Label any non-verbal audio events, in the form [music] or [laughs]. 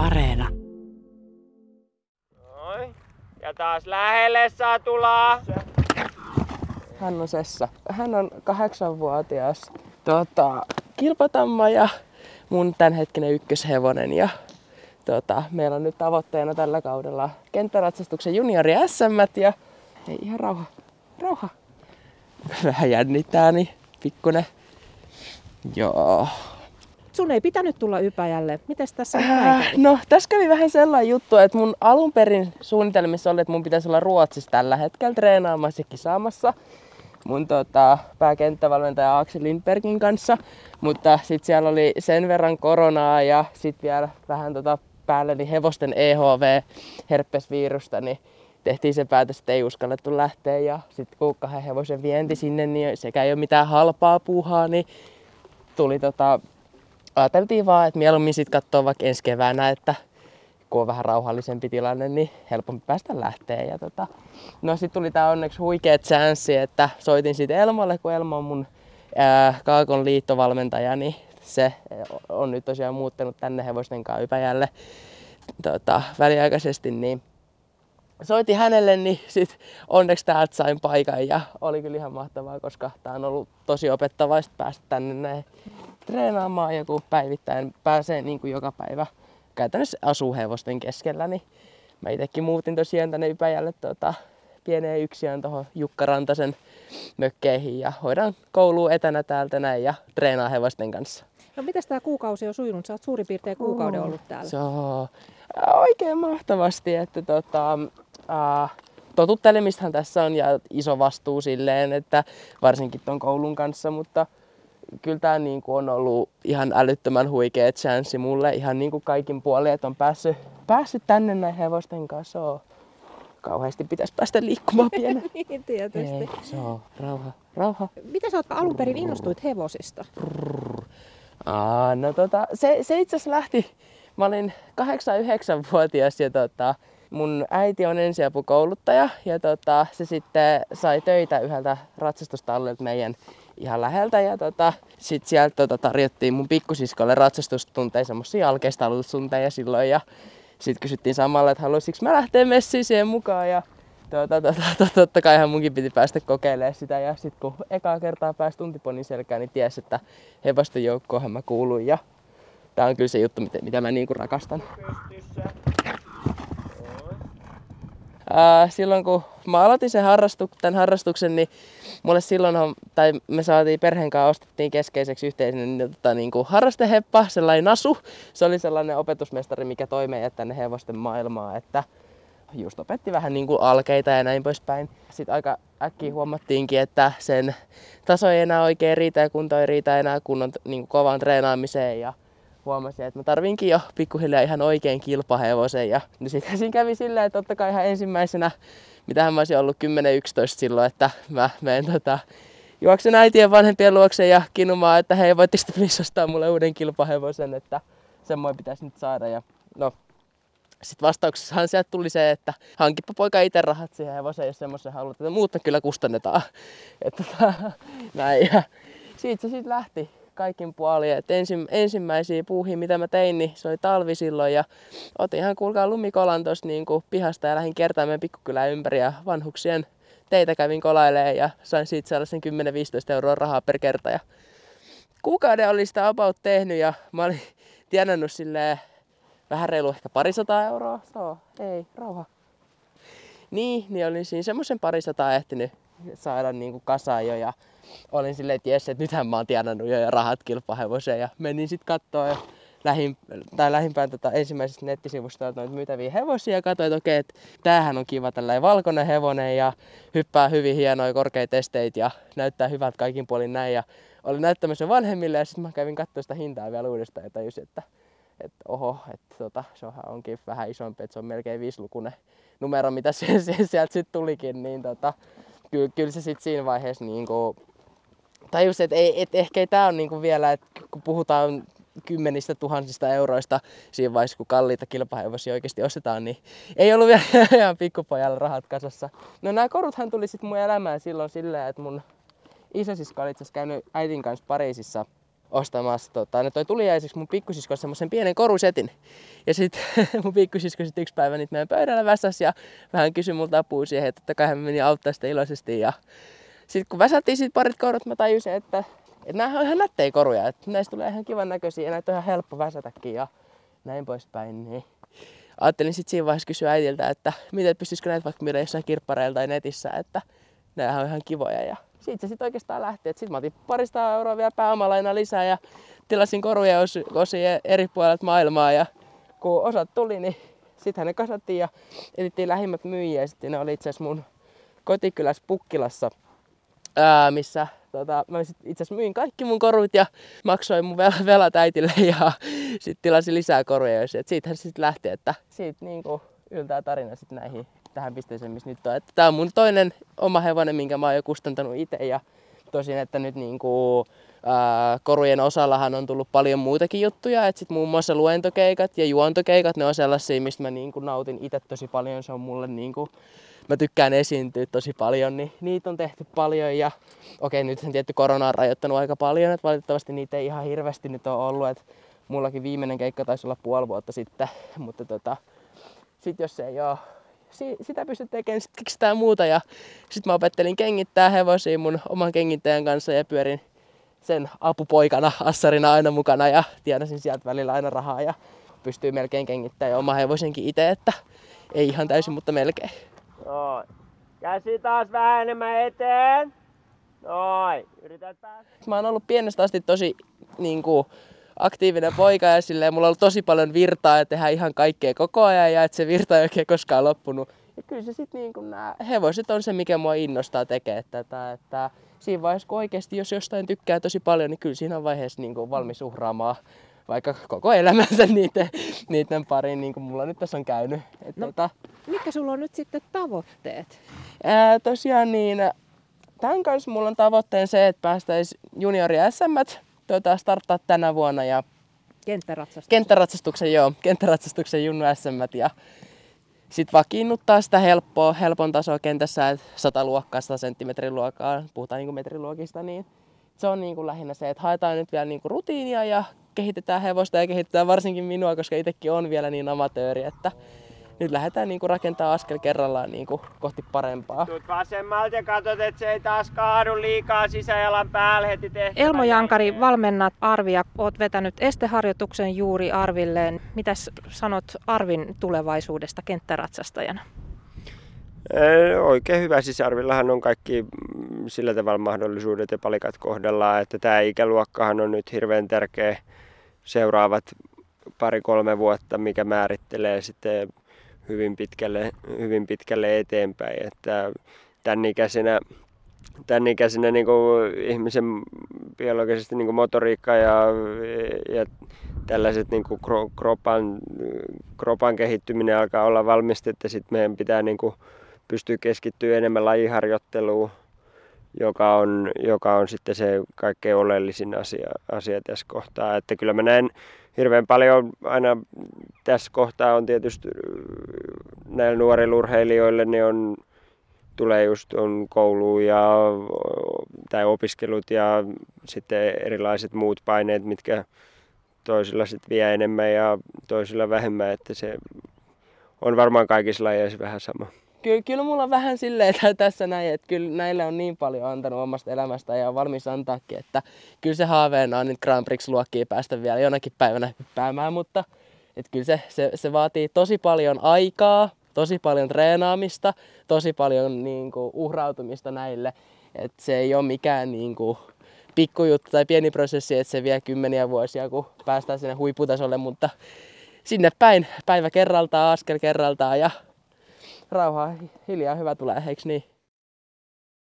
Areena. Noin. Ja taas lähelle satulaa. Hän on Sessa. Hän on kahdeksanvuotias tuota, kilpatamma ja mun tämänhetkinen ykköshevonen. Ja, tuota, meillä on nyt tavoitteena tällä kaudella kenttäratsastuksen juniori SM ja ei ihan rauha. Rauha. Vähän jännittää, niin pikkunen. Joo. Sun ei pitänyt tulla Ypäjälle. Mites tässä on Äh, no, tässä kävi vähän sellainen juttu, että mun alun perin suunnitelmissa oli, että mun pitäisi olla Ruotsissa tällä hetkellä treenaamassa ja kisaamassa mun tota, pääkenttävalmentaja Aksel Lindbergin kanssa. Mutta sitten siellä oli sen verran koronaa ja sitten vielä vähän tota päälle niin hevosten EHV herpesvirusta, niin tehtiin se päätös, että ei uskallettu lähteä. Ja sitten kun kahden hevosen vienti sinne, niin sekä ei ole mitään halpaa puuhaa, niin tuli tota, ajateltiin vaan, että mieluummin sitten katsoa vaikka ensi keväänä, että kun on vähän rauhallisempi tilanne, niin helpompi päästä lähteä. Ja tota, no sitten tuli tää onneksi huikea chanssi, että soitin sitten Elmalle, kun Elma on mun ää, Kaakon liittovalmentaja, niin se on nyt tosiaan muuttanut tänne hevosten kanssa Ypäjälle tota, väliaikaisesti, niin soitin hänelle, niin sit onneksi täältä sain paikan ja oli kyllä ihan mahtavaa, koska tää on ollut tosi opettavaista päästä tänne näin treenaamaan ja kun päivittäin pääsee niin kuin joka päivä käytännössä asuu hevosten keskellä, niin mä itsekin muutin tosiaan tänne Ypäjälle tota, pieneen yksiön tuohon Jukka Rantasen mökkeihin ja hoidan kouluun etänä täältä näin ja treenaa hevosten kanssa. No mitäs tämä kuukausi on sujunut? Sä oot suurin piirtein kuukauden ollut täällä. Se on oikein mahtavasti, että tota, äh, totuttelemistaan tässä on ja iso vastuu silleen, että varsinkin ton koulun kanssa, mutta kyllä tämä niin on ollut ihan älyttömän huikea chanssi mulle ihan niin kuin kaikin puolin, että on päässyt, päässyt tänne näin hevosten kanssa. On. Kauheasti pitäisi päästä liikkumaan [laughs] pienen. niin, tietysti. Ei, se on rauha, rauha. Mitä sä oot alun perin innostuit hevosista? Aa, no tota, se, se itse asiassa lähti, mä olin 8-9-vuotias ja tota, mun äiti on ensiapukouluttaja ja tota, se sitten sai töitä yhdeltä ratsastustallilta meidän ihan läheltä ja tota, sit sieltä tota, tarjottiin mun pikkusiskolle ratsastustunteja, semmosia alkeistallustunteja silloin ja sitten kysyttiin samalla, että haluaisinko mä lähteä messiin siihen mukaan ja tota, tota, tota, totta kai munkin piti päästä kokeilemaan sitä ja sitten kun ekaa kertaa pääsi tuntiponin selkään, niin ties, että hevosten joukkoon mä kuuluin ja tää on kyllä se juttu, mitä, mitä mä niinku rakastan. Silloin kun mä aloitin sen harrastu, tämän harrastuksen, niin mulle silloin, tai me saatiin perheen kanssa ostettiin keskeiseksi yhteisen niin, tota, niin kuin harrasteheppa, sellainen nasu. Se oli sellainen opetusmestari, mikä toi meidät tänne hevosten maailmaan, että just opetti vähän niin kuin alkeita ja näin poispäin. Sitten aika äkkiä huomattiinkin, että sen taso ei enää oikein riitä ja kunto ei riitä enää kunnon niin kuin kovaan treenaamiseen ja huomasin, että mä tarvinkin jo pikkuhiljaa ihan oikein kilpahevosen. Ja niin sitten siinä kävi silleen, että totta kai ihan ensimmäisenä, mitä mä olisin ollut 10-11 silloin, että mä menen tota, juoksen äitien vanhempien luokse ja kinumaan, että hei, voitteko te please ostaa mulle uuden kilpahevosen, että semmoinen pitäisi nyt saada. Ja no, sitten vastauksessahan sieltä tuli se, että hankippa poika itse rahat siihen hevoseen, jos semmoisen haluat, että muut me kyllä kustannetaan. [laughs] Että tota, näin. Ja siitä se sitten lähti kaikin puolin. Et ensim, ensimmäisiä puuhia, mitä mä tein, niin se oli talvi silloin ja otin ihan kuulkaa lumikolan tuossa niin pihasta ja lähdin kertaamaan pikkukylää ympäri ja vanhuksien teitä kävin kolailemaan ja sain siitä sellaisen 10-15 euroa rahaa per kerta. Ja kuukauden oli sitä about tehnyt ja mä olin [laughs] tienannut silleen vähän reilu ehkä parisataa euroa. So, ei, rauha. Niin, niin olin siinä semmoisen parisataa ehtinyt saada niin kuin kasaan jo ja olin silleen, että jes, että nythän mä oon tienannut jo rahat kilpahevoseen ja menin sitten katsoa ja lähin, tai lähimpään tota ensimmäisestä nettisivusta noita myytäviä hevosia ja katsoin, että okei, että tämähän on kiva tällainen valkoinen hevonen ja hyppää hyvin hienoja korkeita esteitä ja näyttää hyvältä kaikin puolin näin ja olin näyttämässä vanhemmille ja sitten mä kävin katsoa sitä hintaa vielä uudestaan ja tajusin, että, että oho, että tota, se onkin vähän isompi, että se on melkein viisilukunen numero, mitä se, se sieltä sitten tulikin, niin tota, kyllä, kyllä se sitten siinä vaiheessa niin kuin, tajus, että ei, et ehkä ei tämä ole niinku vielä, että kun puhutaan kymmenistä tuhansista euroista siinä vaiheessa, kun kalliita kilpahevosia oikeasti ostetaan, niin ei ollut vielä [laughs] ihan pikkupojalla rahat kasassa. No nämä koruthan tuli sitten mun elämään silloin silleen, että mun isosisko oli itse käynyt äitin kanssa Pariisissa ostamassa, tota, ne toi tuliaisiksi mun pikkusisko semmoisen pienen korusetin. Ja sitten [laughs] mun pikkusisko sit yksi päivä niitä meidän pöydällä väsäs ja vähän kysyi multa apua siihen, että totta kai hän meni auttaa sitä iloisesti. Ja sitten kun väsättiin sit parit korut, mä tajusin, että, että nämä on ihan nättejä koruja, että näistä tulee ihan kivan näköisiä ja näitä on ihan helppo väsätäkin ja näin poispäin. Niin ajattelin sitten siinä vaiheessa kysyä äidiltä, että miten pystyisikö näitä vaikka myydä jossain kirppareilla tai netissä, että nämä on ihan kivoja. Ja siitä se sitten oikeastaan lähti. Sitten mä otin parista euroa vielä pääomalaina lisää ja tilasin koruja osia eri puolilta maailmaa. Ja kun osat tuli, niin sitten ne kasattiin ja etittiin lähimmät myyjiä. Sitten ne oli itse asiassa mun kotikylässä Pukkilassa, ää, missä tota, mä itse asiassa myin kaikki mun korut ja maksoin mun vel- velat äitille ja sitten tilasin lisää koruja. Siitähän se sitten lähti, että siitä niinku yltää tarina sitten näihin tähän pisteeseen, missä nyt on. Että tää on mun toinen oma hevonen, minkä mä oon jo kustantanut itse ja tosin, että nyt niinku, ää, korujen osallahan on tullut paljon muitakin juttuja, että sit muun muassa luentokeikat ja juontokeikat, ne on sellaisia, mistä mä niinku nautin itse tosi paljon, se on mulle niinku, mä tykkään esiintyä tosi paljon, niin niitä on tehty paljon ja okei, nyt sen tietty korona on rajoittanut aika paljon, että valitettavasti niitä ei ihan hirveästi nyt ole ollut, että mullakin viimeinen keikka taisi olla puoli vuotta sitten, mutta tota, sit jos ei ole si- sitä pystyt tekemään, sitten keksitään muuta. Ja sitten mä opettelin kengittää hevosia mun oman kengittäjän kanssa ja pyörin sen apupoikana, assarina aina mukana ja tienasin sieltä välillä aina rahaa ja pystyy melkein kengittämään oma hevosenkin itse, että ei ihan täysin, mutta melkein. Noin. Käsi taas vähän enemmän eteen. Noin. Yrität päästä. Mä oon ollut pienestä asti tosi niin kuin, aktiivinen poika ja silleen, mulla on ollut tosi paljon virtaa ja tehdään ihan kaikkea koko ajan ja että se virta ei oikein koskaan loppunut. Ja kyllä se sitten niin kuin nämä hevoset on se, mikä mua innostaa tekemään tätä. Että siinä vaiheessa, kun oikeasti jos jostain tykkää tosi paljon, niin kyllä siinä vaiheessa niin kuin valmis uhraamaan vaikka koko elämänsä niiden, niiden pariin, niin kuin mulla nyt tässä on käynyt. Et no, tota, mitkä sulla on nyt sitten tavoitteet? Ää, tosiaan niin, tämän kanssa mulla on tavoitteen se, että päästäisiin juniori SM tuota, starttaa tänä vuonna. Ja kenttäratsastuksen. Kenttäratsastuksen, joo. Kenttäratsastuksen Junnu SM ja sitten vakiinnuttaa sitä helppoa, helpon tasoa kentässä, että 100 luokkaa, 100 senttimetrin luokkaa, puhutaan niin metriluokista, niin se on niin kuin lähinnä se, että haetaan nyt vielä niin kuin rutiinia ja kehitetään hevosta ja kehitetään varsinkin minua, koska itsekin on vielä niin amatööri, että nyt lähdetään niin kuin rakentaa askel kerrallaan niin kuin kohti parempaa. Tuut vasemmalta ja katsot, että se ei taas kaadu liikaa sisäjalan päälle heti tehtävä. Elmo Jankari, valmennat Arvia. Oot vetänyt esteharjoituksen juuri Arvilleen. Mitäs sanot Arvin tulevaisuudesta kenttäratsastajana? Oikein hyvä. Siis Arvillahan on kaikki mm, sillä tavalla mahdollisuudet ja palikat kohdallaan, että tämä ikäluokkahan on nyt hirveän tärkeä seuraavat pari-kolme vuotta, mikä määrittelee sitten hyvin pitkälle, hyvin pitkälle eteenpäin. Että tämän ikäisenä, tämän ikäisenä niin kuin ihmisen biologisesti niin kuin motoriikka ja, ja tällaiset niin kuin kropan, kropan kehittyminen alkaa olla valmista, että sitten meidän pitää niin kuin pystyä keskittyä enemmän lajiharjoitteluun, joka on, joka on sitten se kaikkein oleellisin asia, asia tässä kohtaa. Että kyllä mä näen hirveän paljon aina tässä kohtaa on tietysti näillä nuorilla urheilijoille niin on, tulee just on koulu ja, tai opiskelut ja sitten erilaiset muut paineet, mitkä toisilla sitten vie enemmän ja toisilla vähemmän, että se on varmaan kaikissa lajeissa vähän sama. Kyllä, kyllä mulla on vähän silleen että tässä näin, että kyllä näille on niin paljon antanut omasta elämästä ja on valmis antaakin, että kyllä se haaveena on nyt Grand Prix-luokkiin päästä vielä jonakin päivänä hyppäämään, mutta että kyllä se, se, se, vaatii tosi paljon aikaa, tosi paljon treenaamista, tosi paljon niin kuin, uhrautumista näille. että se ei ole mikään niin kuin, pikkujuttu tai pieni prosessi, että se vie kymmeniä vuosia, kun päästään sinne huipputasolle, mutta sinne päin päivä kerraltaan, askel kerraltaan ja rauhaa hiljaa hyvä tulee, eikö niin?